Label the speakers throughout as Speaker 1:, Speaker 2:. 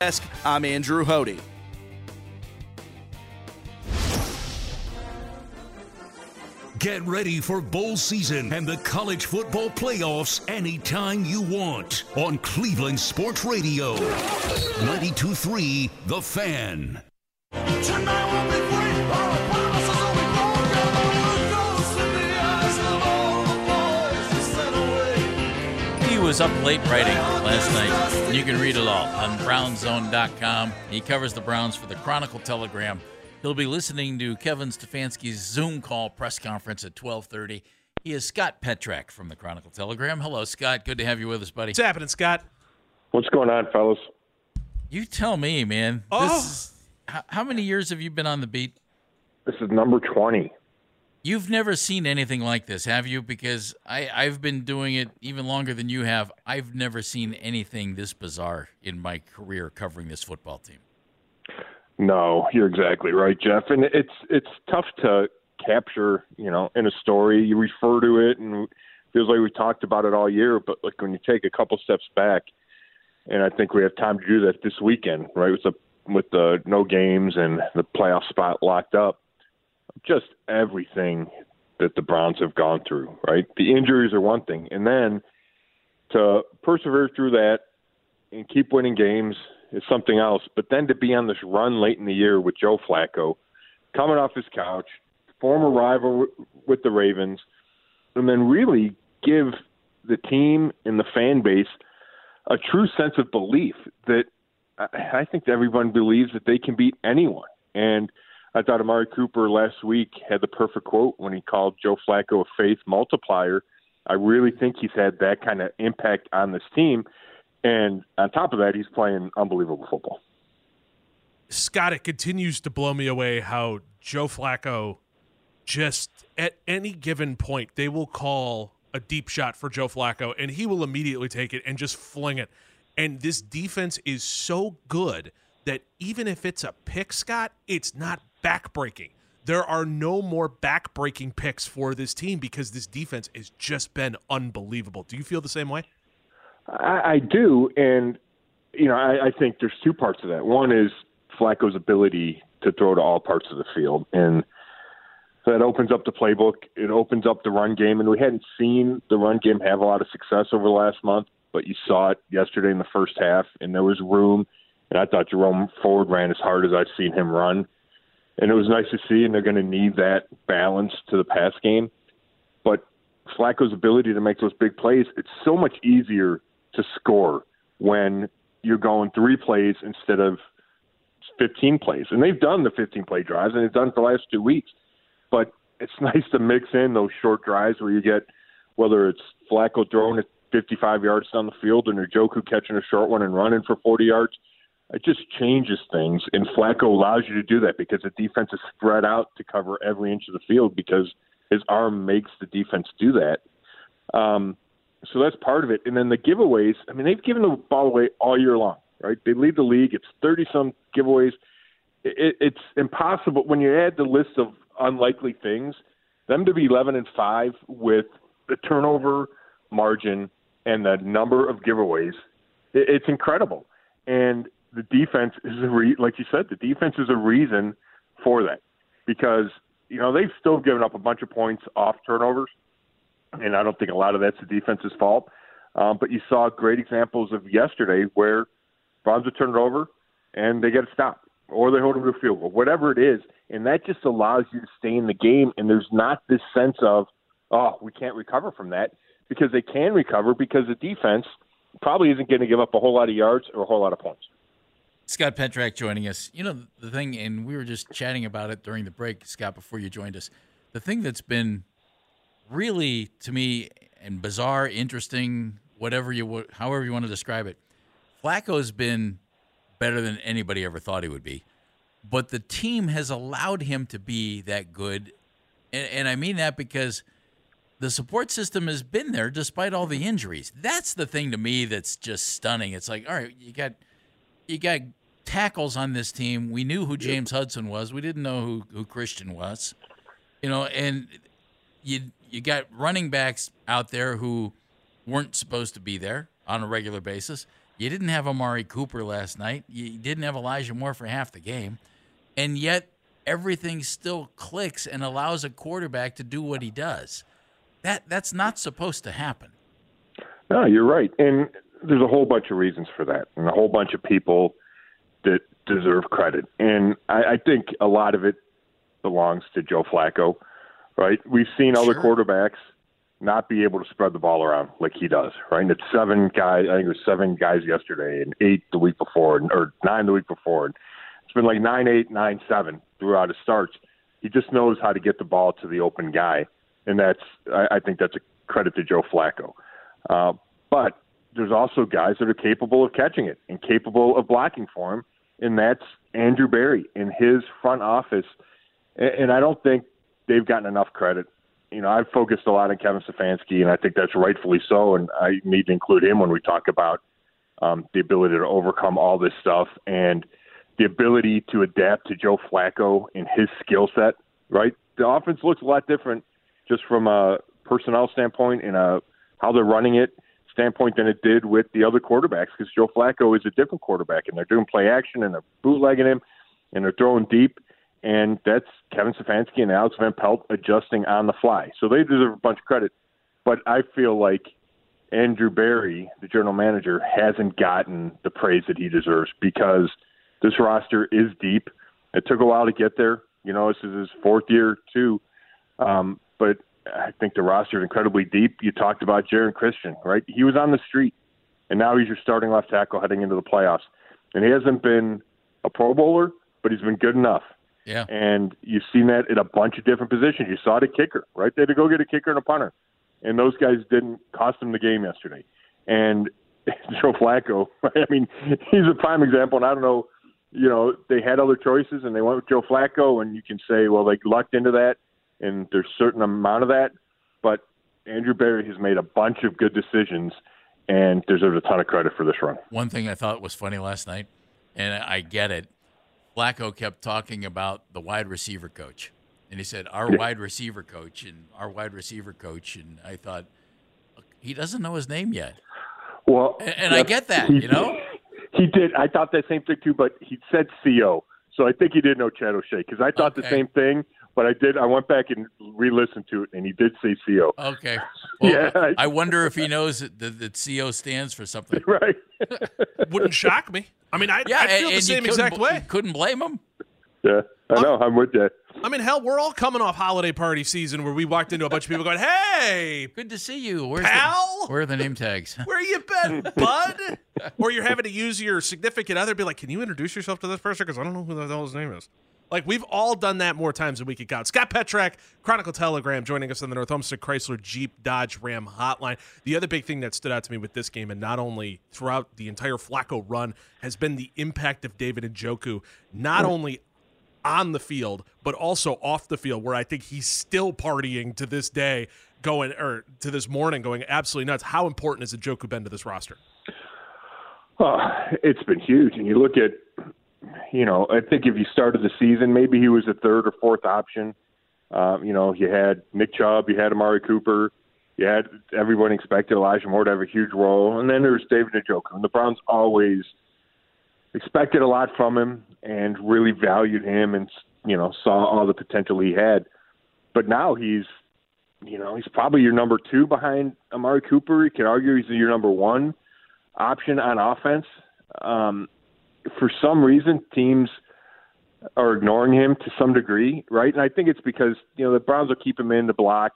Speaker 1: I'm Andrew Hody.
Speaker 2: Get ready for bowl season and the college football playoffs anytime you want on Cleveland Sports Radio. 92.3 The Fan.
Speaker 3: Was up late writing last night. and You can read it all on brownszone.com. He covers the Browns for the Chronicle Telegram. He'll be listening to Kevin Stefanski's Zoom call press conference at 12:30. He is Scott Petrak from the Chronicle Telegram. Hello, Scott. Good to have you with us, buddy.
Speaker 4: What's happening, Scott?
Speaker 5: What's going on, fellas?
Speaker 3: You tell me, man.
Speaker 4: Oh.
Speaker 3: This is, how, how many years have you been on the beat?
Speaker 5: This is number 20.
Speaker 3: You've never seen anything like this, have you? Because I, I've been doing it even longer than you have. I've never seen anything this bizarre in my career covering this football team.
Speaker 5: No, you're exactly right, Jeff. And it's it's tough to capture, you know, in a story. You refer to it, and it feels like we talked about it all year. But like when you take a couple steps back, and I think we have time to do that this weekend, right? With the with the no games and the playoff spot locked up, just everything that the Browns have gone through, right? The injuries are one thing, and then to persevere through that and keep winning games is something else. But then to be on this run late in the year with Joe Flacco, coming off his couch, former rival with the Ravens, and then really give the team and the fan base a true sense of belief that uh, I think everyone believes that they can beat anyone. And I thought Amari Cooper last week had the perfect quote when he called Joe Flacco a faith multiplier. I really think he's had that kind of impact on this team. And on top of that, he's playing unbelievable football.
Speaker 4: Scott, it continues to blow me away how Joe Flacco just at any given point, they will call a deep shot for Joe Flacco and he will immediately take it and just fling it. And this defense is so good that even if it's a pick, Scott, it's not backbreaking. There are no more backbreaking picks for this team because this defense has just been unbelievable. Do you feel the same way?
Speaker 5: I, I do, and you know, I, I think there's two parts of that. One is Flacco's ability to throw to all parts of the field, and that opens up the playbook. It opens up the run game, and we hadn't seen the run game have a lot of success over the last month, but you saw it yesterday in the first half, and there was room. And I thought Jerome Ford ran as hard as I've seen him run, and it was nice to see. And they're going to need that balance to the pass game, but Flacco's ability to make those big plays, it's so much easier to score when you're going three plays instead of 15 plays. And they've done the 15 play drives, and they've done for the last two weeks. But it's nice to mix in those short drives where you get whether it's Flacco throwing it 55 yards down the field and Njoku catching a short one and running for 40 yards. It just changes things, and Flacco allows you to do that because the defense is spread out to cover every inch of the field because his arm makes the defense do that. Um, so that's part of it. And then the giveaways, I mean, they've given the ball away all year long, right? They lead the league. It's 30 some giveaways. It, it's impossible when you add the list of unlikely things, them to be 11 and 5 with the turnover margin and the number of giveaways, it, it's incredible. And the defense is a re- like you said, the defense is a reason for that because you know they've still given up a bunch of points off turnovers, and I don't think a lot of that's the defense's fault. Um, but you saw great examples of yesterday where Browns would turn it over and they get a stop or they hold them to a field goal, whatever it is. And that just allows you to stay in the game. And there's not this sense of, oh, we can't recover from that because they can recover because the defense probably isn't going to give up a whole lot of yards or a whole lot of points.
Speaker 3: Scott Petrak joining us. You know, the thing, and we were just chatting about it during the break, Scott, before you joined us. The thing that's been really, to me, and bizarre, interesting, whatever you, however you want to describe it, Flacco's been better than anybody ever thought he would be. But the team has allowed him to be that good. And, and I mean that because the support system has been there despite all the injuries. That's the thing to me that's just stunning. It's like, all right, you got you got tackles on this team. We knew who James Hudson was. We didn't know who, who Christian was. You know, and you you got running backs out there who weren't supposed to be there on a regular basis. You didn't have Amari Cooper last night. You didn't have Elijah Moore for half the game. And yet everything still clicks and allows a quarterback to do what he does. That that's not supposed to happen.
Speaker 5: No, you're right. And there's a whole bunch of reasons for that and a whole bunch of people that deserve credit. And I, I think a lot of it belongs to Joe Flacco, right? We've seen other quarterbacks – not be able to spread the ball around like he does, right? And it's seven guys. I think it was seven guys yesterday, and eight the week before, and, or nine the week before. And it's been like nine, eight, nine, seven throughout his starts. He just knows how to get the ball to the open guy, and that's I, I think that's a credit to Joe Flacco. Uh, but there's also guys that are capable of catching it and capable of blocking for him, and that's Andrew Berry in his front office. And, and I don't think they've gotten enough credit you know, I've focused a lot on Kevin Stefanski, and I think that's rightfully so. And I need to include him when we talk about um, the ability to overcome all this stuff and the ability to adapt to Joe Flacco and his skill set. Right, the offense looks a lot different just from a personnel standpoint and a how they're running it standpoint than it did with the other quarterbacks because Joe Flacco is a different quarterback and they're doing play action and they're bootlegging him and they're throwing deep and that's Kevin Stefanski and Alex Van Pelt adjusting on the fly. So they deserve a bunch of credit. But I feel like Andrew Berry, the general manager, hasn't gotten the praise that he deserves because this roster is deep. It took a while to get there. You know, this is his fourth year too. Um, but I think the roster is incredibly deep. You talked about Geron Christian, right? He was on the street, and now he's your starting left tackle heading into the playoffs. And he hasn't been a Pro Bowler, but he's been good enough.
Speaker 3: Yeah.
Speaker 5: And you've seen that in a bunch of different positions. You saw the kicker, right? They had to go get a kicker and a punter. And those guys didn't cost them the game yesterday. And Joe Flacco, I mean, he's a prime example. And I don't know, you know, they had other choices and they went with Joe Flacco. And you can say, well, they lucked into that. And there's a certain amount of that. But Andrew Berry has made a bunch of good decisions and deserves a ton of credit for this run.
Speaker 3: One thing I thought was funny last night, and I get it, Flacco kept talking about the wide receiver coach. And he said, Our wide receiver coach and our wide receiver coach. And I thought, he doesn't know his name yet.
Speaker 5: Well,
Speaker 3: and, and I get that, you know?
Speaker 5: He did. I thought that same thing too, but he said CO. So I think he did know Chad O'Shea because I thought okay. the same thing. But I did. I went back and re-listened to it, and he did say CO.
Speaker 3: Okay. Well, yeah. I wonder if he knows that, that CO stands for something.
Speaker 5: Right.
Speaker 4: Wouldn't shock me. I mean, I, yeah, I feel the same exact way.
Speaker 3: Couldn't blame him.
Speaker 5: Yeah, I know. I'm, I'm with you.
Speaker 4: I mean, hell, we're all coming off holiday party season where we walked into a bunch of people going, "Hey,
Speaker 3: good to see you. Where's
Speaker 4: pal?
Speaker 3: The, where are the name tags?
Speaker 4: where you been, bud?" or you're having to use your significant other, be like, "Can you introduce yourself to this person? Because I don't know who the hell his name is." Like we've all done that more times than we could count. Scott Petrak, Chronicle Telegram, joining us on the North Olmsted Chrysler Jeep Dodge Ram Hotline. The other big thing that stood out to me with this game, and not only throughout the entire Flacco run, has been the impact of David Njoku, not oh. only on the field but also off the field, where I think he's still partying to this day, going or to this morning, going absolutely nuts. How important has Njoku been to this roster?
Speaker 5: Oh, it's been huge, and you look at you know, I think if you started the season, maybe he was a third or fourth option. Um, you know, you had Nick Chubb, you had Amari Cooper, you had everyone expected Elijah Moore to have a huge role, and then there's David Njoku. And the Browns always expected a lot from him and really valued him, and you know, saw all the potential he had. But now he's you know, he's probably your number two behind Amari Cooper. You could argue he's your number one option on offense. Um, for some reason, teams are ignoring him to some degree, right? And I think it's because you know the Browns will keep him in the block,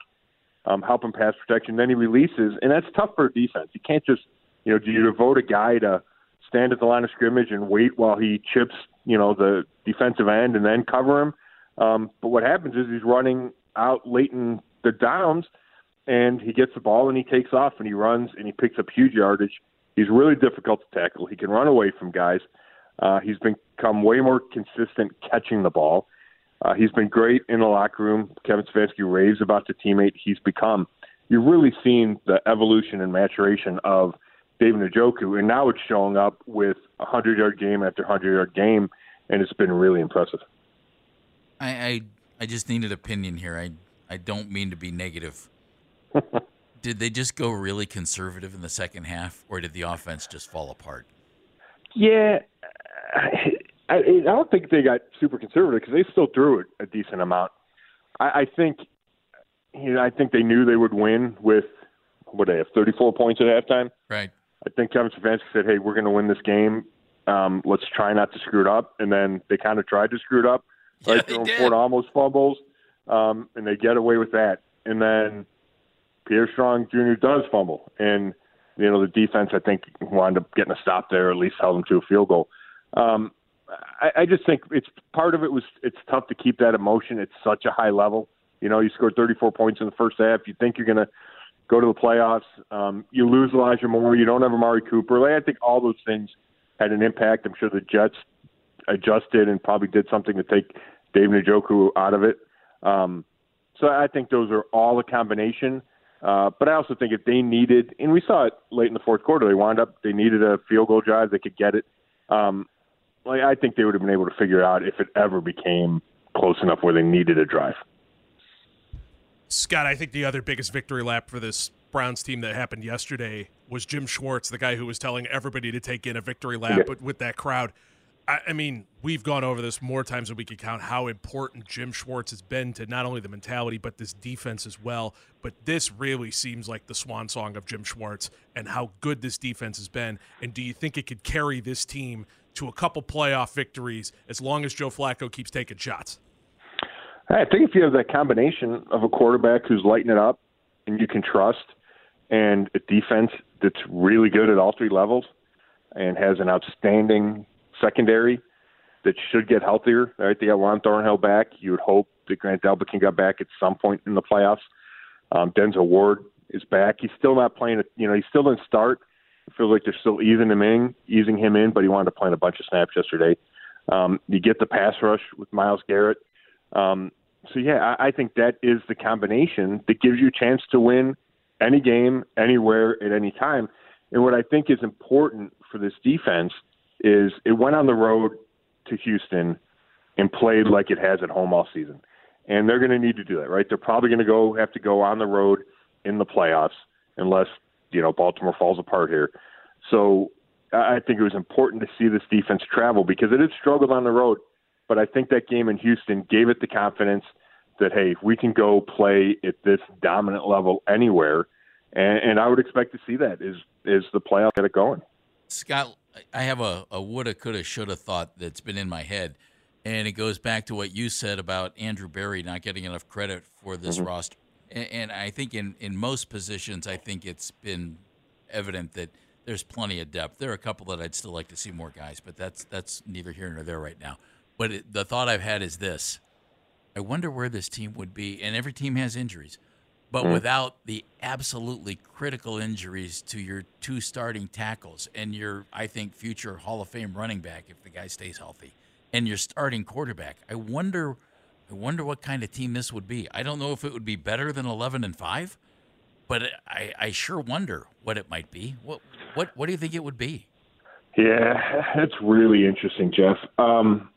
Speaker 5: um, help him pass protection, then he releases, and that's tough for a defense. You can't just you know do you devote a guy to stand at the line of scrimmage and wait while he chips you know the defensive end and then cover him. Um, but what happens is he's running out late in the downs, and he gets the ball and he takes off and he runs and he picks up huge yardage. He's really difficult to tackle. He can run away from guys. Uh, he's become way more consistent catching the ball. Uh, he's been great in the locker room. Kevin Stefanski raves about the teammate he's become. You've really seen the evolution and maturation of David Njoku, and now it's showing up with a hundred yard game after hundred yard game, and it's been really impressive.
Speaker 3: I, I I just need an opinion here. I I don't mean to be negative. did they just go really conservative in the second half, or did the offense just fall apart?
Speaker 5: Yeah, I, I don't think they got super conservative because they still threw it a decent amount. I, I think, you know, I think they knew they would win with what they have 34 points at halftime.
Speaker 3: Right.
Speaker 5: I think Kevin Stefanski said, "Hey, we're going to win this game. Um, let's try not to screw it up." And then they kind of tried to screw it up.
Speaker 3: Yeah,
Speaker 5: right,
Speaker 3: they
Speaker 5: throwing
Speaker 3: did.
Speaker 5: Ford almost fumbles, um, and they get away with that. And then Pierre Strong Jr. does fumble, and you know the defense I think wound up getting a stop there, or at least held them to a field goal. Um, I, I just think it's part of it was it's tough to keep that emotion at such a high level. You know, you scored 34 points in the first half. You think you're going to go to the playoffs. Um, you lose Elijah Moore. You don't have Amari Cooper. Like, I think all those things had an impact. I'm sure the Jets adjusted and probably did something to take David Njoku out of it. Um, so I think those are all a combination. Uh, but I also think if they needed, and we saw it late in the fourth quarter, they wound up they needed a field goal drive. They could get it. Um, like I think they would have been able to figure out if it ever became close enough where they needed a drive.
Speaker 4: Scott, I think the other biggest victory lap for this Browns team that happened yesterday was Jim Schwartz, the guy who was telling everybody to take in a victory lap
Speaker 5: Yeah.
Speaker 4: but with that crowd. I, I mean, we've gone over this more times than we can count how important Jim Schwartz has been to not only the mentality but this defense as well. But this really seems like the swan song of Jim Schwartz and how good this defense has been. And do you think it could carry this team to a couple playoff victories as long as Joe Flacco keeps taking shots?
Speaker 5: I think if you have that combination of a quarterback who's lighting it up and you can trust, and a defense that's really good at all three levels and has an outstanding secondary that should get healthier. Right, they got Juan Thornhill back. You would hope that Grant Delpit can get back at some point in the playoffs. Um, Denzel Ward is back. He's still not playing. You know, he still didn't start. Feels like they're still easing him in, easing him in, but he wanted to play a bunch of snaps yesterday. Um, you get the pass rush with Myles Garrett. Um, so yeah, I, I think that is the combination that gives you a chance to win any game, anywhere, at any time. And what I think is important for this defense is it went on the road to Houston and played like it has at home all season. And they're going to need to do that, right? They're probably going to go have to go on the road in the playoffs unless, you know, Baltimore falls apart here. So I think it was important to see this defense travel because it had struggled on the road. But I think that game in Houston gave it the confidence that, hey, we can go play at this dominant level anywhere. And, and I would expect to see that is is the playoff get it going.
Speaker 3: Scott, I have a, a woulda, coulda, shoulda thought that's been in my head, and it goes back to what you said about Andrew Berry not getting enough credit for this mm-hmm. roster. And, and I think in, in most positions, I think it's been evident that there's plenty of depth. There are a couple that I'd still like to see more guys, but that's that's neither here nor there right now. But it, the thought I've had is this: I wonder where this team would be, and every team has injuries, but mm. without the absolutely critical injuries to your two starting tackles and your, I think, future Hall of Fame running back if the guy stays healthy, and your starting quarterback. I wonder, I wonder what kind of team this would be. I don't know if it would be better than eleven and five, but I, I sure wonder what it might be. What, what, what do you think it would be?
Speaker 5: Yeah, that's really interesting, Jeff. Um,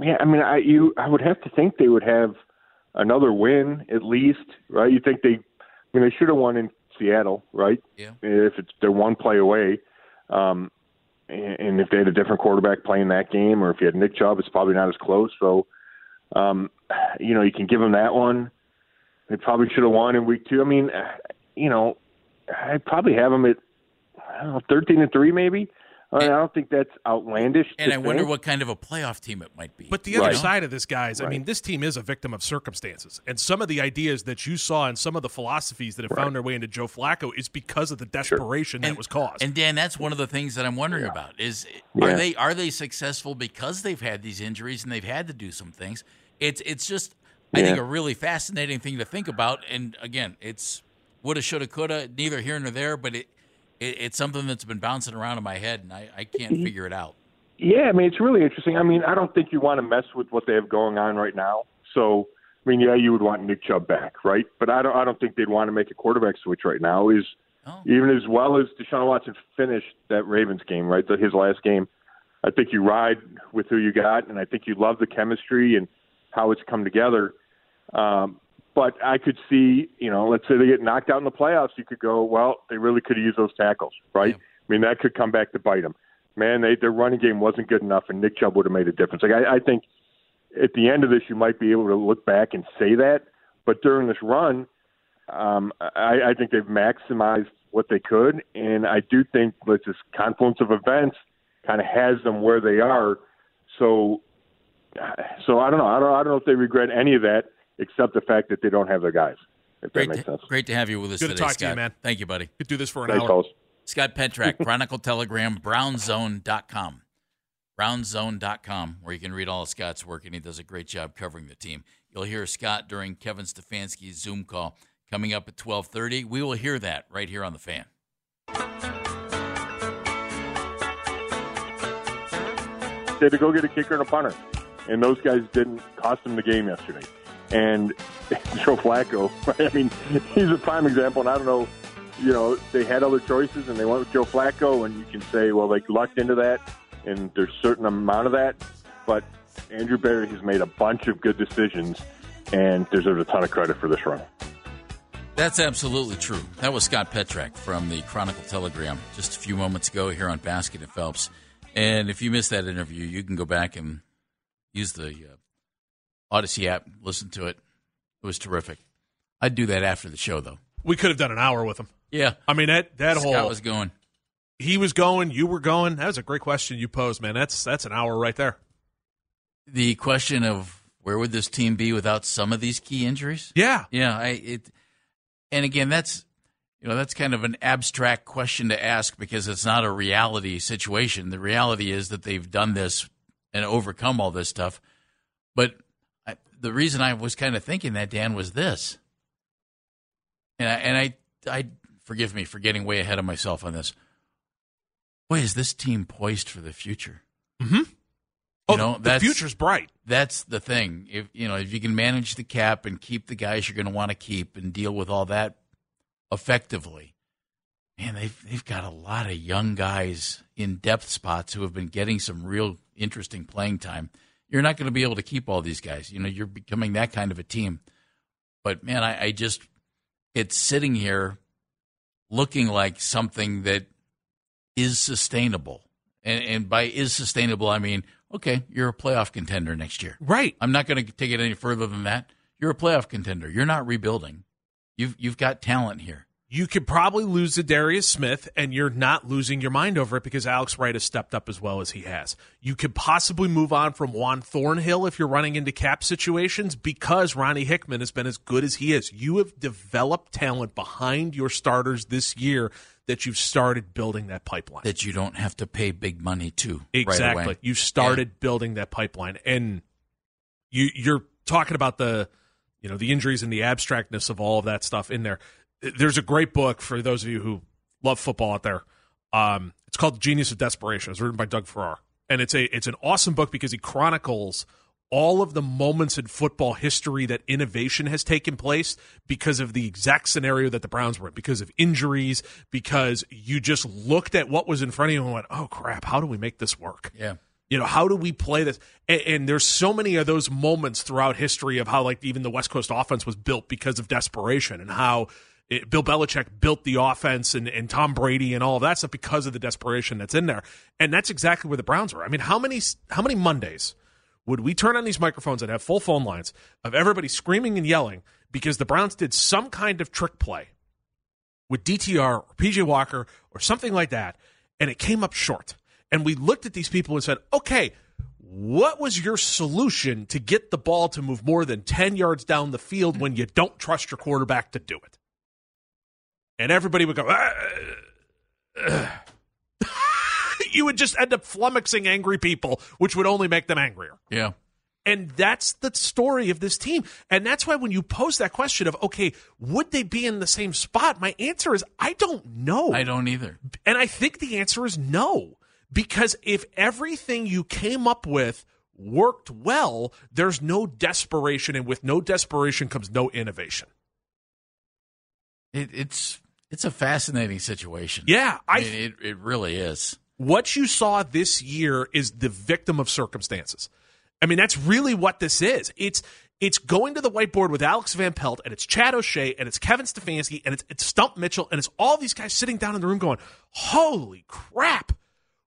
Speaker 5: yeah, I mean, I you I would have to think they would have another win at least, right? You think they, I mean, they should have won in Seattle, right?
Speaker 3: Yeah.
Speaker 5: If it's they're one play away, um, and, if they had a different quarterback playing that game, or if you had Nick Chubb, it's probably not as close. So, Um, you know, you can give them that one. They probably should have won in week two. I mean, you know, I'd probably have them at I don't know, thirteen and three, maybe. I, mean, I don't think that's outlandish.
Speaker 3: And
Speaker 5: to
Speaker 3: I wonder what kind of a playoff team it might be.
Speaker 4: But the other
Speaker 5: Right.
Speaker 4: side of this, guys, I mean, this team is a victim of circumstances. And some of the ideas that you saw and some of the philosophies that have found their way into Joe Flacco is because of the desperation that was caused.
Speaker 3: And Dan, that's one of the things that I'm wondering about is
Speaker 5: Yeah.
Speaker 3: are they are they successful because they've had these injuries and they've had to do some things? It's it's just I think a really fascinating thing to think about. And again, it's woulda, shoulda, coulda, neither here nor there, but it, it it's something that's been bouncing around in my head and I, I can't
Speaker 5: Mm-hmm.
Speaker 3: figure it out.
Speaker 5: Yeah, I mean it's really interesting. I mean, I don't think you want to mess with what they have going on right now. So, I mean, yeah, you would want Nick Chubb back, right? But I don't. I don't think they'd want to make a quarterback switch right now. Is
Speaker 3: Oh.
Speaker 5: even as well as Deshaun Watson finished that Ravens game, right? The, his last game. I think you ride with who you got, and I think you love the chemistry and how it's come together. Um, but I could see, you know, let's say they get knocked out in the playoffs, you could go, well, they really could have used those tackles, right?
Speaker 3: Yeah.
Speaker 5: I mean, that could come back to bite them. Man, they, their running game wasn't good enough, and Nick Chubb would have made a difference. Like I, I think at the end of this, you might be able to look back and say that. But during this run, um, I, I think they've maximized what they could, and I do think that this confluence of events kind of has them where they are. So, so I don't know. I don't. I don't know if they regret any of that, except the fact that they don't have their guys. If
Speaker 3: Great
Speaker 5: that makes
Speaker 3: to,
Speaker 5: sense.
Speaker 3: great to have you with us
Speaker 4: Good to
Speaker 3: today,
Speaker 4: talk to you, man.
Speaker 3: Thank you, buddy.
Speaker 4: Could do this for an
Speaker 5: Thanks,
Speaker 4: hour.
Speaker 5: fellas.
Speaker 3: Scott Petrak, Chronicle Telegram, brownszone.com. Brownszone.com, where you can read all of Scott's work, and he does a great job covering the team. You'll hear Scott during Kevin Stefanski's Zoom call coming up at 1230. We will hear that right here on The Fan.
Speaker 5: They had to go get a kicker and a punter, and those guys didn't cost them the game yesterday. And Joe Flacco, I mean, he's a prime example. And I don't know, you know, they had other choices, and they went with Joe Flacco, and you can say, well, they lucked into that, and there's a certain amount of that. But Andrew Berry has made a bunch of good decisions, and deserves a ton of credit for this run.
Speaker 3: That's absolutely true. That was Scott Petrak from the Chronicle Telegram just a few moments ago here on Baskin and Phelps. And if you missed that interview, you can go back and use the uh, Audacy app, listen to it. It was terrific. I'd do that after the show, though.
Speaker 4: We could have done an hour with him.
Speaker 3: Yeah,
Speaker 4: I mean that that
Speaker 3: Scott
Speaker 4: whole
Speaker 3: was going.
Speaker 4: he was going, you were going. That was a great question you posed, man. That's that's an hour right there.
Speaker 3: The question of where would this team be without some of these key injuries?
Speaker 4: Yeah.
Speaker 3: Yeah, I it, and again, that's you know that's kind of an abstract question to ask because it's not a reality situation. The reality is that they've done this and overcome all this stuff. But the reason I was kind of thinking that Dan was this, and I, and I I forgive me for getting way ahead of myself on this. Boy, is this team poised for the future? Mm-hmm.
Speaker 4: Oh,
Speaker 3: know,
Speaker 4: the
Speaker 3: that's-
Speaker 4: future's bright.
Speaker 3: that's the thing. If you know, if you can manage the cap and keep the guys you're going to want to keep and deal with all that effectively, man, they've they've got a lot of young guys in depth spots who have been getting some real interesting playing time. You're not going to be able to keep all these guys. You know, you're becoming that kind of a team. But man, I, I just it's sitting here looking like something that is sustainable. And, and by is sustainable, I mean, okay, you're a playoff contender next year.
Speaker 4: Right.
Speaker 3: I'm not going to take it any further than that. You're a playoff contender. You're not rebuilding. You've you've got talent here.
Speaker 4: You could probably lose to Darius Smith, and you're not losing your mind over it because Alex Wright has stepped up as well as he has. You could possibly move on from Juan Thornhill if you're running into cap situations because Ronnie Hickman has been as good as he is. You have developed talent behind your starters this year that you've started building that pipeline.
Speaker 3: That you don't have to pay big money to.
Speaker 4: Exactly.
Speaker 3: Right away.
Speaker 4: You started building that pipeline, and you you're talking about the you know the injuries and the abstractness of all of that stuff in there. There's a great book for those of you who love football out there. Um, it's called The Genius of Desperation. It's written by Doug Farrar, and it's a it's an awesome book because he chronicles all of the moments in football history that innovation has taken place because of the exact scenario that the Browns were in, because of injuries, because you just looked at what was in front of you and went, "Oh crap, how do we make this work?"
Speaker 3: Yeah.
Speaker 4: You know, how do we play this? And, and there's so many of those moments throughout history of how, like, even the West Coast offense was built because of desperation and how it, Bill Belichick built the offense and, and Tom Brady and all of that stuff because of the desperation that's in there. And that's exactly where the Browns were. I mean, how many how many Mondays would we turn on these microphones and have full phone lines of everybody screaming and yelling because the Browns did some kind of trick play with DTR or PJ Walker or something like that, and it came up short. And we looked at these people and said, okay, what was your solution to get the ball to move more than 10 yards down the field when you don't trust your quarterback to do it? And everybody would go, ah, ah. you would just end up flummoxing angry people, which would only make them angrier.
Speaker 3: Yeah.
Speaker 4: And that's the story of this team. And that's why when you pose that question of, okay, would they be in the same spot? My answer is, I don't know.
Speaker 3: I don't either.
Speaker 4: And I think the answer is no. Because if everything you came up with worked well, there's no desperation. And with no desperation comes no innovation.
Speaker 3: It, it's it's a fascinating situation.
Speaker 4: Yeah,
Speaker 3: I, I mean, it, it really is.
Speaker 4: What you saw this year is the victim of circumstances. I mean, that's really what this is. It's it's going to the whiteboard with Alex Van Pelt and it's Chad O'Shea and it's Kevin Stefanski and it's, it's Stump Mitchell and it's all these guys sitting down in the room going, "Holy crap!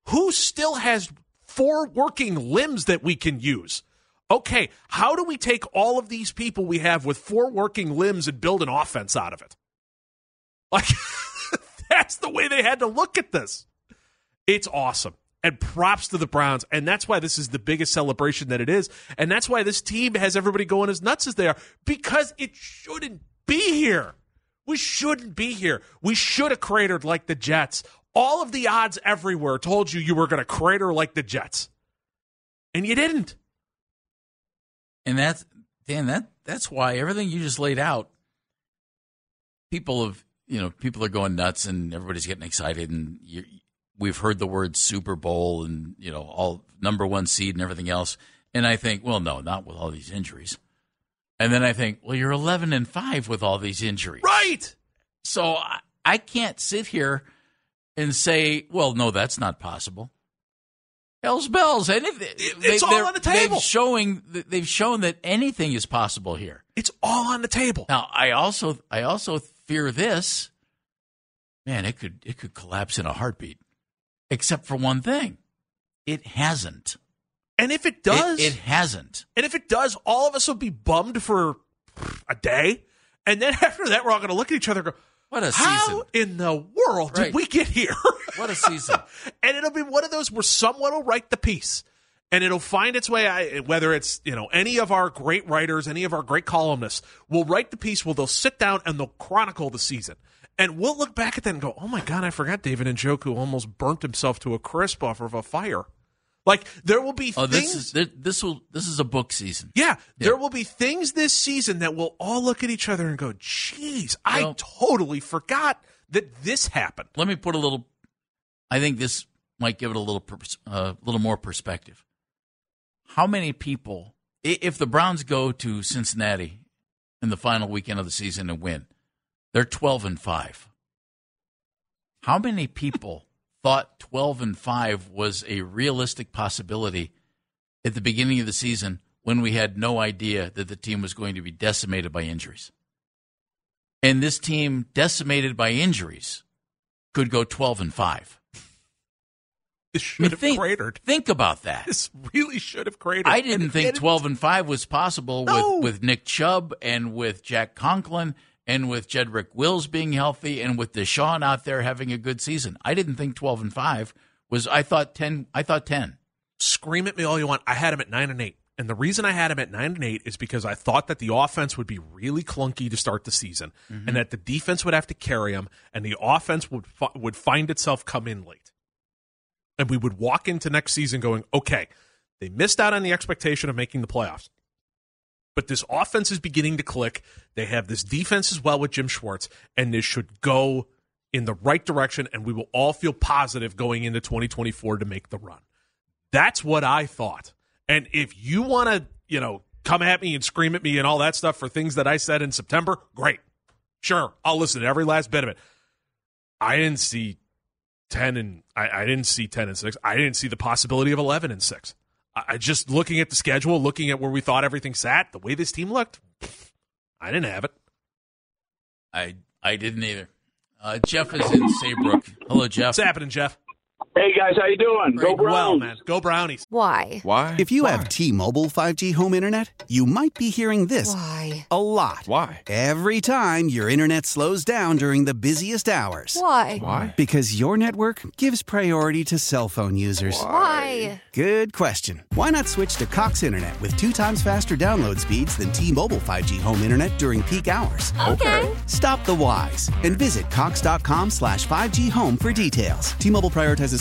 Speaker 4: Who still has four working limbs that we can use?" Okay, how do we take all of these people we have with four working limbs and build an offense out of it? Like that's the way they had to look at this. It's awesome and props to the Browns. And that's why this is the biggest celebration that it is. And that's why this team has everybody going as nuts as they are because it shouldn't be here. We shouldn't be here. We should have cratered like the Jets. All of the odds everywhere told you you were going to crater like the Jets. And you didn't.
Speaker 3: And that's Dan, that that's why everything you just laid out people have, you know, people are going nuts and everybody's getting excited and you we've heard the word Super Bowl and you know all number one seed and everything else, and I think, well, no, not with all these injuries. And then I think, well, you're 11 and five with all these injuries,
Speaker 4: right?
Speaker 3: So I, I can't sit here and say, well, no, that's not possible. Hell's bells! Anything.
Speaker 4: It's they, all on the table.
Speaker 3: They've showing. They've shown that anything is possible here.
Speaker 4: It's all on the table.
Speaker 3: Now, I also, I also fear this. Man, it could, it could collapse in a heartbeat except for one thing it hasn't.
Speaker 4: And if it does,
Speaker 3: it, it, hasn't.
Speaker 4: And if it does, all of us will be bummed for a day. And then after that, we're all going to look at each other and go,
Speaker 3: what a
Speaker 4: How
Speaker 3: season.
Speaker 4: in the world right. did we get here?
Speaker 3: what a season.
Speaker 4: and it'll be one of those where someone will write the piece and it'll find its way whether it's you know any of our great writers any of our great columnists will write the piece where they'll sit down and they'll chronicle the season and we'll look back at that and go, oh my God, I forgot David Njoku almost burnt himself to a crisp off of a fire. Like there will be
Speaker 3: oh,
Speaker 4: things.
Speaker 3: This is this will this is a book season.
Speaker 4: Yeah, yeah, there will be things this season that we'll all look at each other and go, "Geez, well, I totally forgot that this happened."
Speaker 3: Let me put a little. I think this might give it a little a uh, little more perspective. How many people, if the Browns go to Cincinnati in the final weekend of the season and win, they're 12 and 5. How many people thought 12 and 5 was a realistic possibility at the beginning of the season when we had no idea that the team was going to be decimated by injuries? And this team, decimated by injuries, could go 12 and 5.
Speaker 4: This should I mean, have
Speaker 3: think,
Speaker 4: cratered.
Speaker 3: Think about that.
Speaker 4: This really should have cratered.
Speaker 3: I didn't and think 12 and 5 was possible
Speaker 4: no.
Speaker 3: with, with Nick Chubb and with Jack Conklin and with Jedrick Wills being healthy and with Deshaun out there having a good season. I didn't think 12 and 5 was I thought 10 I thought 10.
Speaker 4: Scream at me all you want. I had him at 9 and 8. And the reason I had him at 9 and 8 is because I thought that the offense would be really clunky to start the season mm-hmm. and that the defense would have to carry him and the offense would would find itself come in late. And we would walk into next season going, "Okay, they missed out on the expectation of making the playoffs. But this offense is beginning to click. They have this defense as well with Jim Schwartz, and this should go in the right direction, and we will all feel positive going into 2024 to make the run. That's what I thought. And if you want to, you know, come at me and scream at me and all that stuff for things that I said in September, great. Sure, I'll listen to every last bit of it. I didn't see 10 and I, I didn't see 10 and 6. I didn't see the possibility of 11 and 6. I just looking at the schedule, looking at where we thought everything sat, the way this team looked, I didn't have it.
Speaker 3: I I didn't either. Uh, Jeff is in Saybrook. Hello, Jeff.
Speaker 4: What's happening, Jeff?
Speaker 6: Hey guys, how you doing? Go Browns.
Speaker 4: Well, man, go Brownies.
Speaker 7: Why?
Speaker 1: Why?
Speaker 8: If you
Speaker 1: Why?
Speaker 8: have T-Mobile 5G home internet, you might be hearing this
Speaker 7: Why?
Speaker 8: a lot.
Speaker 1: Why?
Speaker 8: Every time your internet slows down during the busiest hours.
Speaker 7: Why?
Speaker 1: Why?
Speaker 8: Because your network gives priority to cell phone users.
Speaker 7: Why?
Speaker 8: Good question. Why not switch to Cox Internet with two times faster download speeds than T-Mobile 5G home internet during peak hours?
Speaker 7: Okay.
Speaker 8: Stop the whys and visit cox.com slash 5G home for details. T-Mobile prioritizes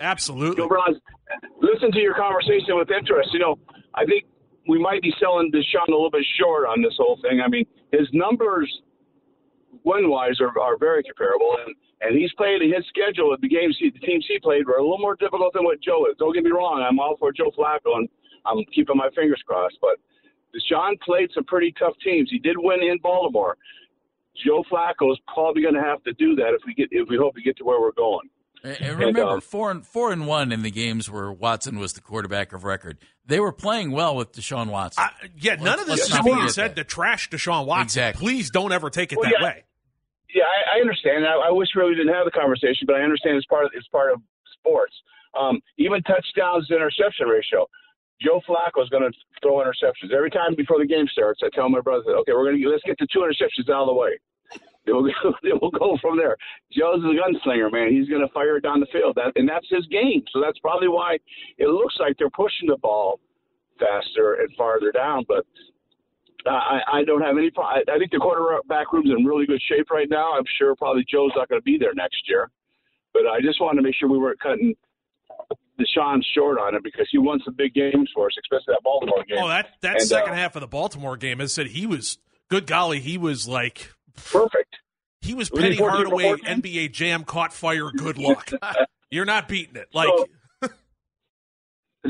Speaker 4: Absolutely.
Speaker 6: Go Browns. Listen to your conversation with interest. You know, I think we might be selling Deshaun a little bit short on this whole thing. I mean, his numbers win wise are, are very comparable, and and he's played his schedule. The games, he, the teams he played were a little more difficult than what Joe is. Don't get me wrong. I'm all for Joe Flacco, and I'm keeping my fingers crossed. But Deshaun played some pretty tough teams. He did win in Baltimore. Joe Flacco is probably going to have to do that if we get if we hope to get to where we're going.
Speaker 3: And and remember,
Speaker 6: And, um,
Speaker 3: four and four and one in the games where Watson was the quarterback of record. They were playing well with Deshaun Watson.
Speaker 4: I, yeah, none of this is
Speaker 3: not
Speaker 4: being
Speaker 3: forget
Speaker 4: said
Speaker 3: that.
Speaker 4: to trash Deshaun Watson.
Speaker 3: Exactly.
Speaker 4: Please don't ever take it
Speaker 6: Well,
Speaker 4: that
Speaker 6: yeah.
Speaker 4: way.
Speaker 6: Yeah, I, I understand. I, I wish we really didn't have the conversation, but I understand it's part of it's part of sports. Um, even touchdowns to interception ratio. Joe Flacco is going to throw interceptions every time before the game starts. I tell my brother, okay, we're going to let's get the two interceptions out of the way. Go, then we'll go from there. Joe's a gunslinger, man. He's going to fire it down the field, that, and that's his game. So that's probably why it looks like they're pushing the ball faster and farther down. But uh, I, I don't have any. I, I think the quarterback room's in really good shape right now. I'm sure probably Joe's not going to be there next year, but I just wanted to make sure we weren't cutting Deshaun short on it because he won some big games for us, especially that Baltimore game.
Speaker 4: Oh, that that
Speaker 6: And,
Speaker 4: second
Speaker 6: uh,
Speaker 4: half of the Baltimore game, I said, he was good. Golly, he was like
Speaker 6: perfect.
Speaker 4: he was Penny Hardaway NBA Jam caught fire. Good luck. You're not beating it. Like
Speaker 6: So-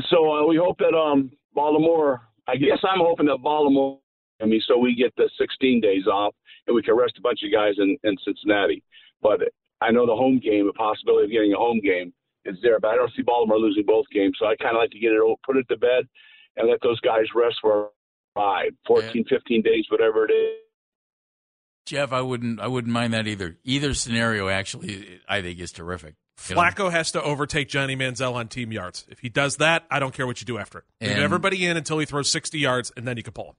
Speaker 6: So uh, we hope that um Baltimore. I guess I'm hoping that Baltimore. I mean, so we get the 16 days off and we can rest a bunch of guys in, in Cincinnati. But I know the home game, the possibility of getting a home game is there. But I don't see Baltimore losing both games. So I kind of like to get it, put it to bed, and let those guys rest for five, 14, 15 days, whatever it is.
Speaker 3: Jeff, I wouldn't I wouldn't mind that either. Either scenario actually I think is terrific.
Speaker 4: Flacco has to overtake Johnny Manziel on team yards. If he does that, I don't care what you do after it. Leave everybody in until he throws 60 yards, and then you can pull him.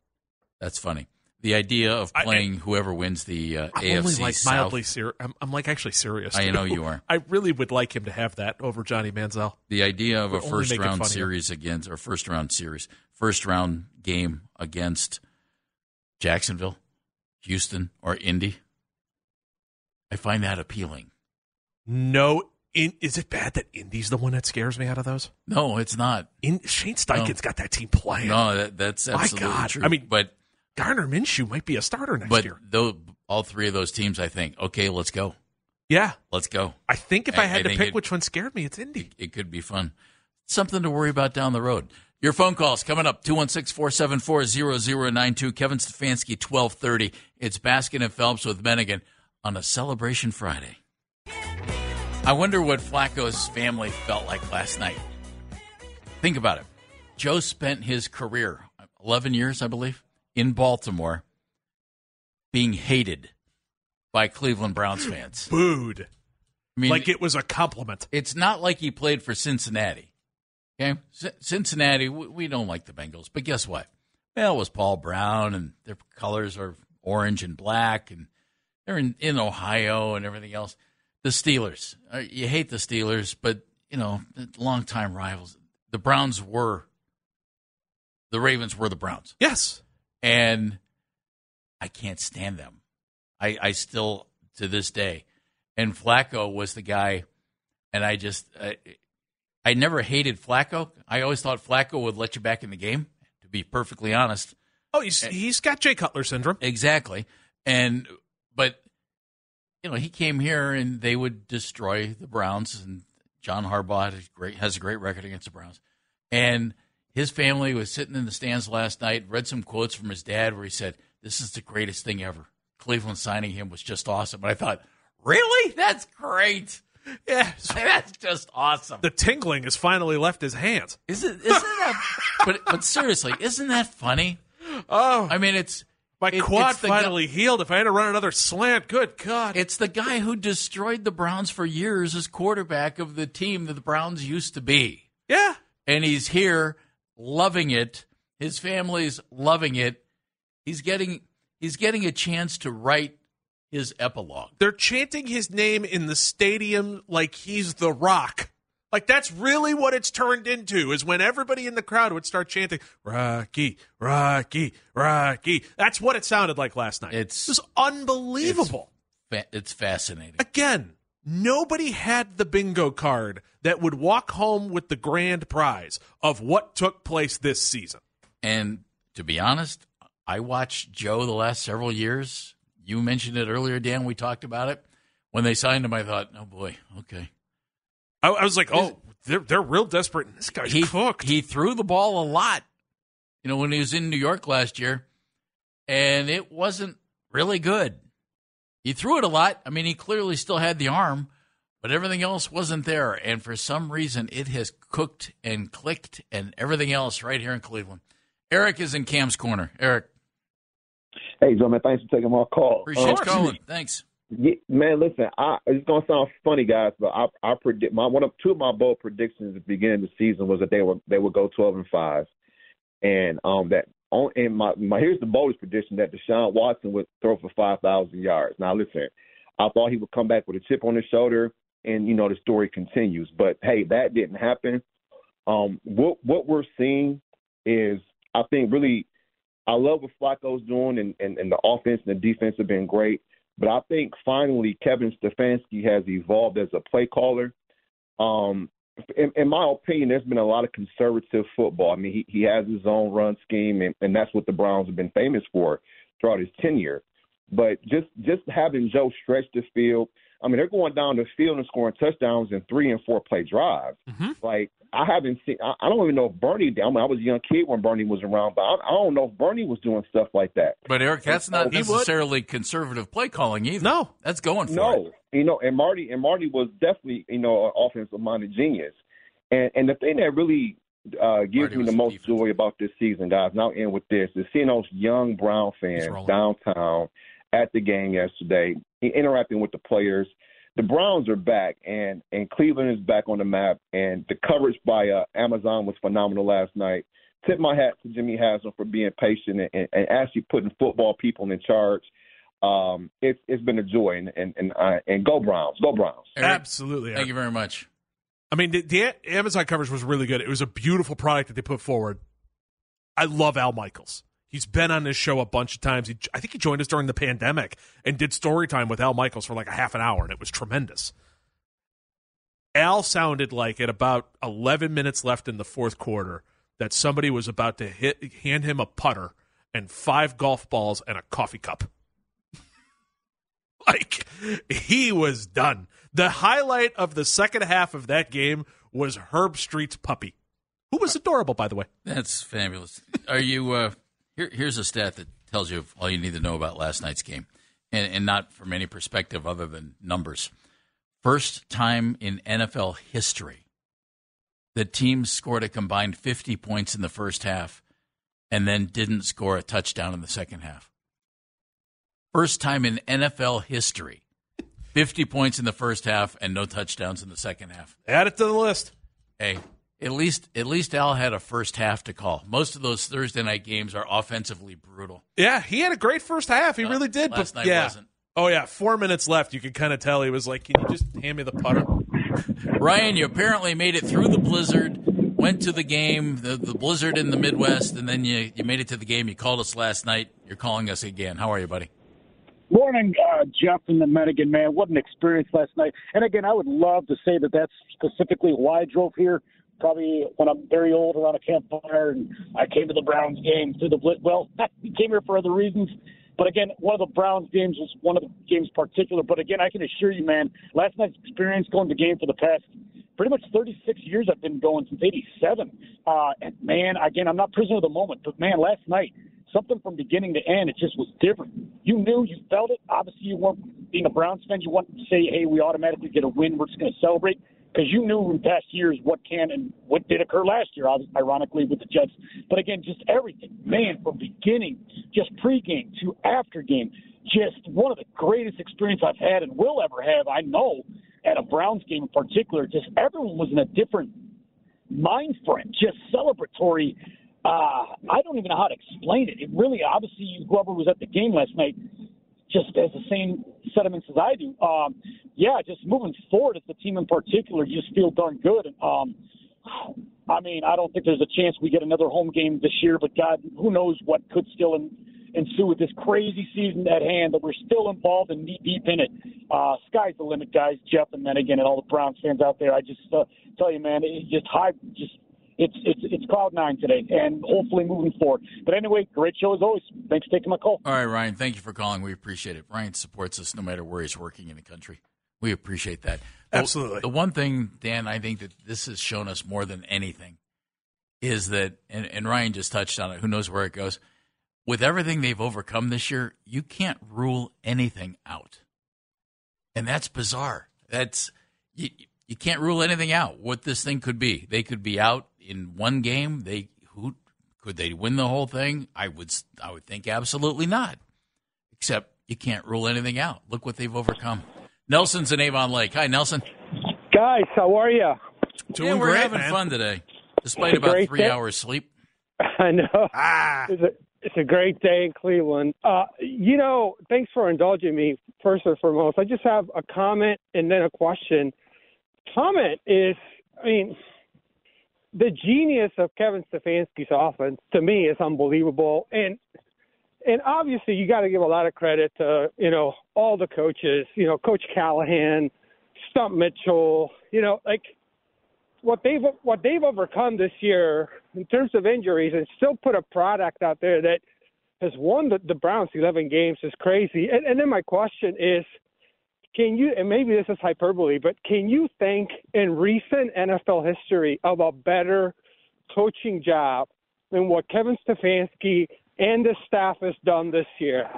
Speaker 3: That's funny. The idea of
Speaker 4: I-
Speaker 3: playing whoever wins the uh,
Speaker 4: I'm
Speaker 3: AFC
Speaker 4: only like
Speaker 3: South.
Speaker 4: mildly serious. I'm, I'm like actually serious.
Speaker 3: I
Speaker 4: too.
Speaker 3: know you are.
Speaker 4: I really would like him to have that over Johnny Manziel.
Speaker 3: The idea of a
Speaker 4: Would only
Speaker 3: first round series against or first round series, first round game against Jacksonville, Houston, or Indy. I find that appealing.
Speaker 4: No, in, is it bad that Indy's the one that scares me out of those?
Speaker 3: No, it's not.
Speaker 4: In, Shane Steichen's
Speaker 3: No.
Speaker 4: got that team playing.
Speaker 3: No, that, that's
Speaker 4: My
Speaker 3: absolutely
Speaker 4: God.
Speaker 3: true.
Speaker 4: I mean,
Speaker 3: but
Speaker 4: Gardner Minshew might be a starter next
Speaker 3: but
Speaker 4: year.
Speaker 3: though all three of those teams, I think, okay, let's go,
Speaker 4: Yeah,
Speaker 3: let's go.
Speaker 4: I think if I,
Speaker 3: I-
Speaker 4: had
Speaker 3: I
Speaker 4: to pick
Speaker 3: it-
Speaker 4: which one scared me, it's Indy.
Speaker 3: It could be fun. Something to worry about down the road. Your phone calls coming up 216-474-0092. Kevin Stefanski 1230. It's Baskin and Phelps with Menningen on a celebration Friday. I wonder what Flacco's family felt like last night. Think about it. Joe spent his career, 11 years, I believe, in Baltimore, being hated by Cleveland Browns fans.
Speaker 4: Booed.
Speaker 3: I mean,
Speaker 4: like it was a compliment.
Speaker 3: it's not like he played for Cincinnati. Okay, C- Cincinnati, we, we don't like the Bengals, but guess what? Well, it was Paul Brown, and their colors are orange and black, and they're in, in Ohio and everything else. The Steelers, uh, you hate the Steelers, but you know, longtime rivals. The Browns were, the Ravens were the Browns,
Speaker 4: Yes.
Speaker 3: and I can't stand them. I, I still to this day, and Flacco was the guy, and I just I, I never hated Flacco. I always thought Flacco would let you back in the game. To be perfectly honest,
Speaker 4: Oh, he's, he's got Jay Cutler syndrome.
Speaker 3: exactly. And but you know, he came here and they would destroy the Browns. And John Harbaugh has a great, has a great record against the Browns. And his family was sitting in the stands last night, read some quotes from his dad where he said, This is the greatest thing ever. Cleveland signing him was just awesome. And I thought, Really? That's great.
Speaker 4: Yeah,
Speaker 3: That's just awesome.
Speaker 4: the tingling has finally left his hands.
Speaker 3: Isn't isn't that? but but seriously, isn't that funny?
Speaker 4: Oh,
Speaker 3: I mean, it's
Speaker 4: my
Speaker 3: it-
Speaker 4: quad
Speaker 3: it's the guy-
Speaker 4: finally healed. If I had to run another slant, good God.
Speaker 3: It's the guy who destroyed the Browns for years as quarterback of the team that the Browns used to be.
Speaker 4: yeah.
Speaker 3: And he's here loving it. His family's loving it. He's getting he's getting a chance to write his epilogue.
Speaker 4: They're chanting his name in the stadium like he's the rock. Like that's really what it's turned into is when everybody in the crowd would start chanting Rocky, Rocky, Rocky. That's what it sounded like last night.
Speaker 3: It's-
Speaker 4: just unbelievable.
Speaker 3: Fa- It's fascinating.
Speaker 4: Again, nobody had the bingo card that would walk home with the grand prize of what took place this season.
Speaker 3: And to be honest, I watched Joe the last several years. You mentioned it earlier, Dan. We talked about it. When they signed him, I thought, oh boy, okay.
Speaker 4: I, I was like, oh, they're they're real desperate. This guy's
Speaker 3: he
Speaker 4: cooked.
Speaker 3: He threw the ball a lot, you know, when he was in New York last year, and it wasn't really good. He threw it a lot. I mean, he clearly still had the arm, but everything else wasn't there. And for some reason, it has cooked and clicked and everything else right here in Cleveland. Eric is in Cam's corner. Eric,
Speaker 7: Hey, Joe, man, thanks for taking my call.
Speaker 3: appreciate
Speaker 7: Um,
Speaker 3: calling. Thanks.
Speaker 7: Yeah, man, listen, I, it's gonna sound funny, guys, but I, I predict my one of two of my bold predictions at the beginning of the season was that they would they would go twelve and five, and um that on and my my here's the boldest prediction that Deshaun Watson would throw for five thousand yards. Now listen, I thought he would come back with a chip on his shoulder, and you know the story continues. But hey, that didn't happen. Um, what what we're seeing is I think really I love what Flacco's doing, and, and, and the offense and the defense have been great. But I think finally Kevin Stefanski has evolved as a play caller. Um, in, in my opinion, there's been a lot of conservative football. I mean, he, he has his own run scheme, and, and that's what the Browns have been famous for throughout his tenure. But just just having Joe stretch the field, I mean, they're going down the field and scoring touchdowns in three and four play drives. Like I haven't seen. I, I don't even know if Bernie. I mean, I was a young kid when Bernie was around, but I, I don't know if Bernie was doing stuff like that.
Speaker 3: But Eric, that's not
Speaker 7: He would.
Speaker 3: necessarily conservative play calling either.
Speaker 4: No.
Speaker 3: That's going for
Speaker 7: No,
Speaker 3: it.
Speaker 7: you know, and Marty and Marty was definitely you know an offensive minded genius, and and the thing that really uh, gives
Speaker 3: Marty
Speaker 7: me the most
Speaker 3: defensive
Speaker 7: joy about this season, guys, and I'll end with this: is seeing those young Brown fans downtown at the game yesterday, interacting with the players. The Browns are back, and and Cleveland is back on the map, and the coverage by uh, Amazon was phenomenal last night. Tip my hat to Jimmy Haslam for being patient and, and, and actually putting football people in charge. Um, it's it's been a joy, and and and, uh, and go Browns, go Browns.
Speaker 3: Eric,
Speaker 4: Absolutely.
Speaker 3: Thank you very much.
Speaker 4: I mean, the, the Amazon coverage was really good. It was a beautiful product that they put forward. I love Al Michaels. He's been on this show a bunch of times. He, I think he joined us during the pandemic and did story time with Al Michaels for like a half an hour, and it was tremendous. Al sounded like at about 11 minutes left in the fourth quarter that somebody was about to hit hand him a putter and five golf balls and a coffee cup. like he was done. The highlight of the second half of that game was Herbstreit's puppy, who was adorable, by the way.
Speaker 3: That's fabulous. Are you? Uh, here, here's a stat that tells you all you need to know about last night's game, and, and not from any perspective other than numbers. First time in NFL history that teams scored a combined 50 points in the first half, and then didn't score a touchdown in the second half. First time in NFL history. 50 points in the first half and no touchdowns in the second half.
Speaker 4: Add it to the list.
Speaker 3: Hey, at least at least Al had a first half to call. Most of those Thursday night games are offensively brutal.
Speaker 4: Yeah, he had a great first half. He
Speaker 3: Uh,
Speaker 4: really did.
Speaker 3: last
Speaker 4: but
Speaker 3: night
Speaker 4: yeah.
Speaker 3: wasn't.
Speaker 4: Oh yeah, four minutes left. You could kind of tell he was like, "Can you just hand me the putter?"
Speaker 3: Ryan, you apparently made it through the blizzard, went to the game, the, the blizzard in the Midwest, and then you, you made it to the game. You called us last night. You're calling us again. How are you, buddy?
Speaker 9: Morning, uh, Jeff and the Menningen man. What an experience last night. And again, I would love to say that that's specifically why I drove here. Probably when I'm very old around a campfire and I came to the Browns game through the blitz. Well, I came here for other reasons. But again, one of the Browns games was one of the games particular. But again, I can assure you, man, last night's experience going to game for the past pretty much 36 years I've been going since 87. Uh, and man, again, I'm not prisoner of the moment, but man, last night, something from beginning to end, it just was different. You knew, you felt it. Obviously, you weren't being a Browns fan. You wanted to say, hey, we automatically get a win. We're just going to celebrate because you knew in past years what can and what did occur last year, ironically, with the Jets. But again, just everything, man, from beginning, just pregame to after game, just one of the greatest experiences I've had and will ever have, I know, at a Browns game in particular. Just everyone was in a different mind frame, just celebratory. Uh, I don't even know how to explain it. It really, obviously, whoever was at the game last night just has the same sentiments as I do. Um, yeah, just moving forward as the team in particular, you just feel darn good. Um, I mean, I don't think there's a chance we get another home game this year, but God, who knows what could still ensue with this crazy season at hand that we're still involved and knee deep in it. Uh, sky's the limit, guys. Jeff and then again, and all the Browns fans out there. I just uh, tell you, man, it just high, just it's it's it's cloud nine today, and hopefully moving forward. But anyway, great show as always. Thanks for taking my call.
Speaker 3: All right, Ryan. Thank you for calling. We appreciate it. Ryan supports us no matter where he's working in the country. We appreciate that.
Speaker 4: Absolutely.
Speaker 3: The, the one thing, Dan, I think that this has shown us more than anything is that, and, and Ryan just touched on it. Who knows where it goes? With everything they've overcome this year, you can't rule anything out, and that's bizarre. That's you, you can't rule anything out. What this thing could be, they could be out in one game, they who could they win the whole thing? I would I would think absolutely not. Except you can't rule anything out. Look what they've overcome. Nelson's in Avon Lake. Hi, Nelson.
Speaker 10: Guys, how are you?
Speaker 3: Doing yeah, we're great, having man. fun today, despite about three day. hours sleep.
Speaker 10: I know.
Speaker 4: Ah.
Speaker 10: It's a, it's a great day in Cleveland. Uh, you know, thanks for indulging me. First and foremost, I just have a comment and then a question. Comment is, I mean, the genius of Kevin Stefanski's offense to me is unbelievable, and and obviously you got to give a lot of credit to you know all the coaches, you know Coach Callahan, Stump Mitchell, you know like what they've what they've overcome this year in terms of injuries and still put a product out there that has won the, the Browns 11 games is crazy. And, and then my question is can you, and maybe this is hyperbole, but can you think in recent NFL history of a better coaching job than what Kevin Stefanski and the staff has done this year?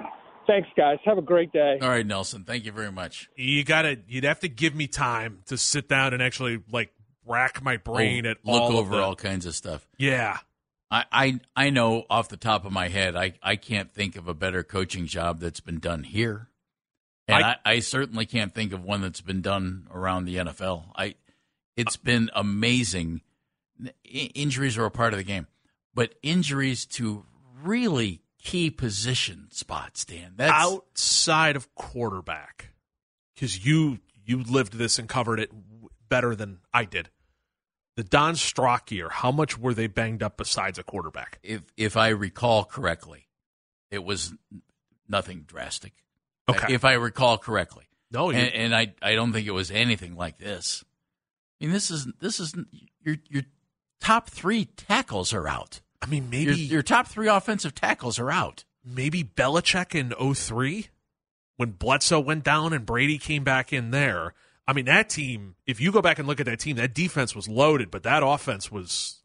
Speaker 10: Thanks, guys. Have a great day.
Speaker 3: All right, Nelson. Thank you very much.
Speaker 4: You gotta, you'd have to give me time to sit down and actually like rack my oh, brain
Speaker 3: oh,
Speaker 4: at
Speaker 3: look
Speaker 4: all
Speaker 3: over all kinds of stuff.
Speaker 4: Yeah.
Speaker 3: I, I I know off the top of my head, I, I can't think of a better coaching job that's been done here. And I, I, I, certainly can't think of one that's been done around the NFL. I, it's been amazing. injuries are a part of the game, but injuries to really key position spots, Dan. That's
Speaker 4: outside of quarterback, because you you lived this and covered it better than I did. The Don Strock year, how much were they banged up besides a quarterback?
Speaker 3: If if I recall correctly, it was nothing drastic.
Speaker 4: Okay.
Speaker 3: If I recall correctly.
Speaker 4: Oh, no,
Speaker 3: and, and, I I don't think it was anything like this. I mean, this is this is your your top three tackles are out.
Speaker 4: I mean, maybe
Speaker 3: your, your top three offensive tackles are out.
Speaker 4: Maybe Belichick in 03 when Bledsoe went down and Brady came back in there. I mean, that team. If you go back and look at that team, that defense was loaded, but that offense was.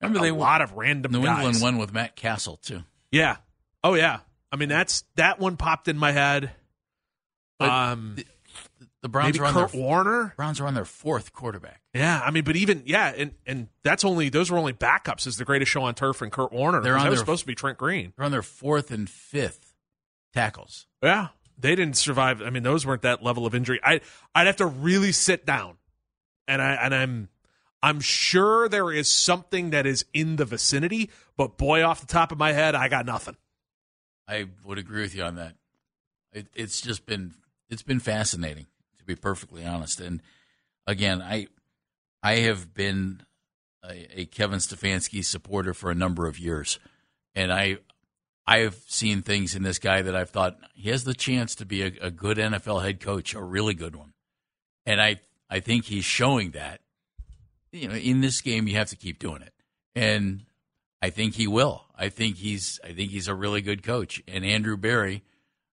Speaker 3: Remember,
Speaker 4: a
Speaker 3: they
Speaker 4: lot of random.
Speaker 3: New
Speaker 4: guys.
Speaker 3: England won with Matt Cassel too.
Speaker 4: Yeah. Oh yeah. I mean, that's that one popped in my head. But um,
Speaker 3: the, the Browns
Speaker 4: maybe
Speaker 3: are on
Speaker 4: Kurt
Speaker 3: their,
Speaker 4: Warner.
Speaker 3: Browns are on their fourth quarterback.
Speaker 4: Yeah, I mean, but even yeah, and and that's only those were only backups. Is the greatest show on turf and Kurt Warner.
Speaker 3: They're on
Speaker 4: that
Speaker 3: their,
Speaker 4: was supposed to be Trent Green.
Speaker 3: They're on their fourth and fifth tackles.
Speaker 4: Yeah, they didn't survive. I mean, those weren't that level of injury. I I'd have to really sit down, and I and I'm I'm sure there is something that is in the vicinity, but boy, off the top of my head, I got nothing.
Speaker 3: I would agree with you on that. It, it's just been it's been fascinating to be perfectly honest. And again, I I have been a, a Kevin Stefanski supporter for a number of years, and I I have seen things in this guy that I've thought he has the chance to be a, a good NFL head coach, a really good one, and I I think he's showing that. You know, in this game, you have to keep doing it, and I think he will. I think he's I think he's a really good coach. And Andrew Berry,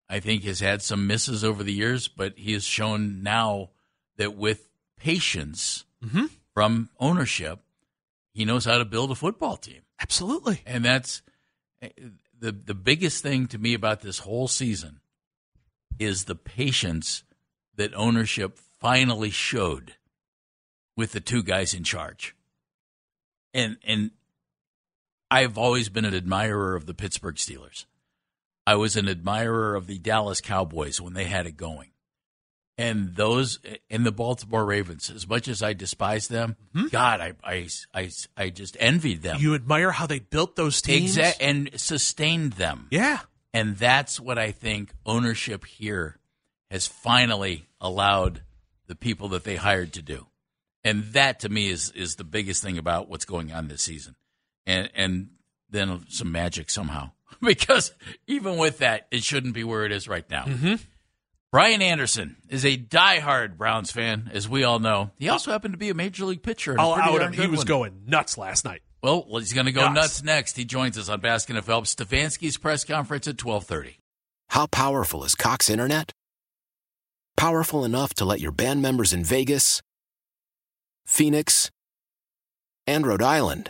Speaker 3: I think has had some misses over the years, but he has shown now that with patience
Speaker 4: Mhm.
Speaker 3: from ownership, he knows how to build a football team.
Speaker 4: Absolutely.
Speaker 3: And that's eh, the the biggest thing to me about this whole season is the patience that ownership finally showed with the two guys in charge. And and I've always been an admirer of the Pittsburgh Steelers. I was an admirer of the Dallas Cowboys when they had it going. And those and the Baltimore Ravens, as much as I despise them, hmm? God, I, I, I, I just envied them.
Speaker 4: You admire how they built those teams.
Speaker 3: Exact and sustained them.
Speaker 4: Yeah.
Speaker 3: And that's what I think ownership here has finally allowed the people that they hired to do. And that to me is is the biggest thing about what's going on this season. And and then some magic somehow. because even with that, it shouldn't be where it is right now.
Speaker 4: Mhm.
Speaker 3: Brian Anderson is a diehard Browns fan, as we all know. He also happened to be a major league pitcher. and a
Speaker 4: I'll out him. He was
Speaker 3: one.
Speaker 4: going nuts last night.
Speaker 3: Well, well, he's going to go
Speaker 4: Nuts.
Speaker 3: nuts next. He joins us on Baskin and Phelps. Stefanski's press conference at twelve thirty.
Speaker 11: How powerful is Cox Internet? Powerful enough to let your band members in Vegas, Phoenix, and Rhode Island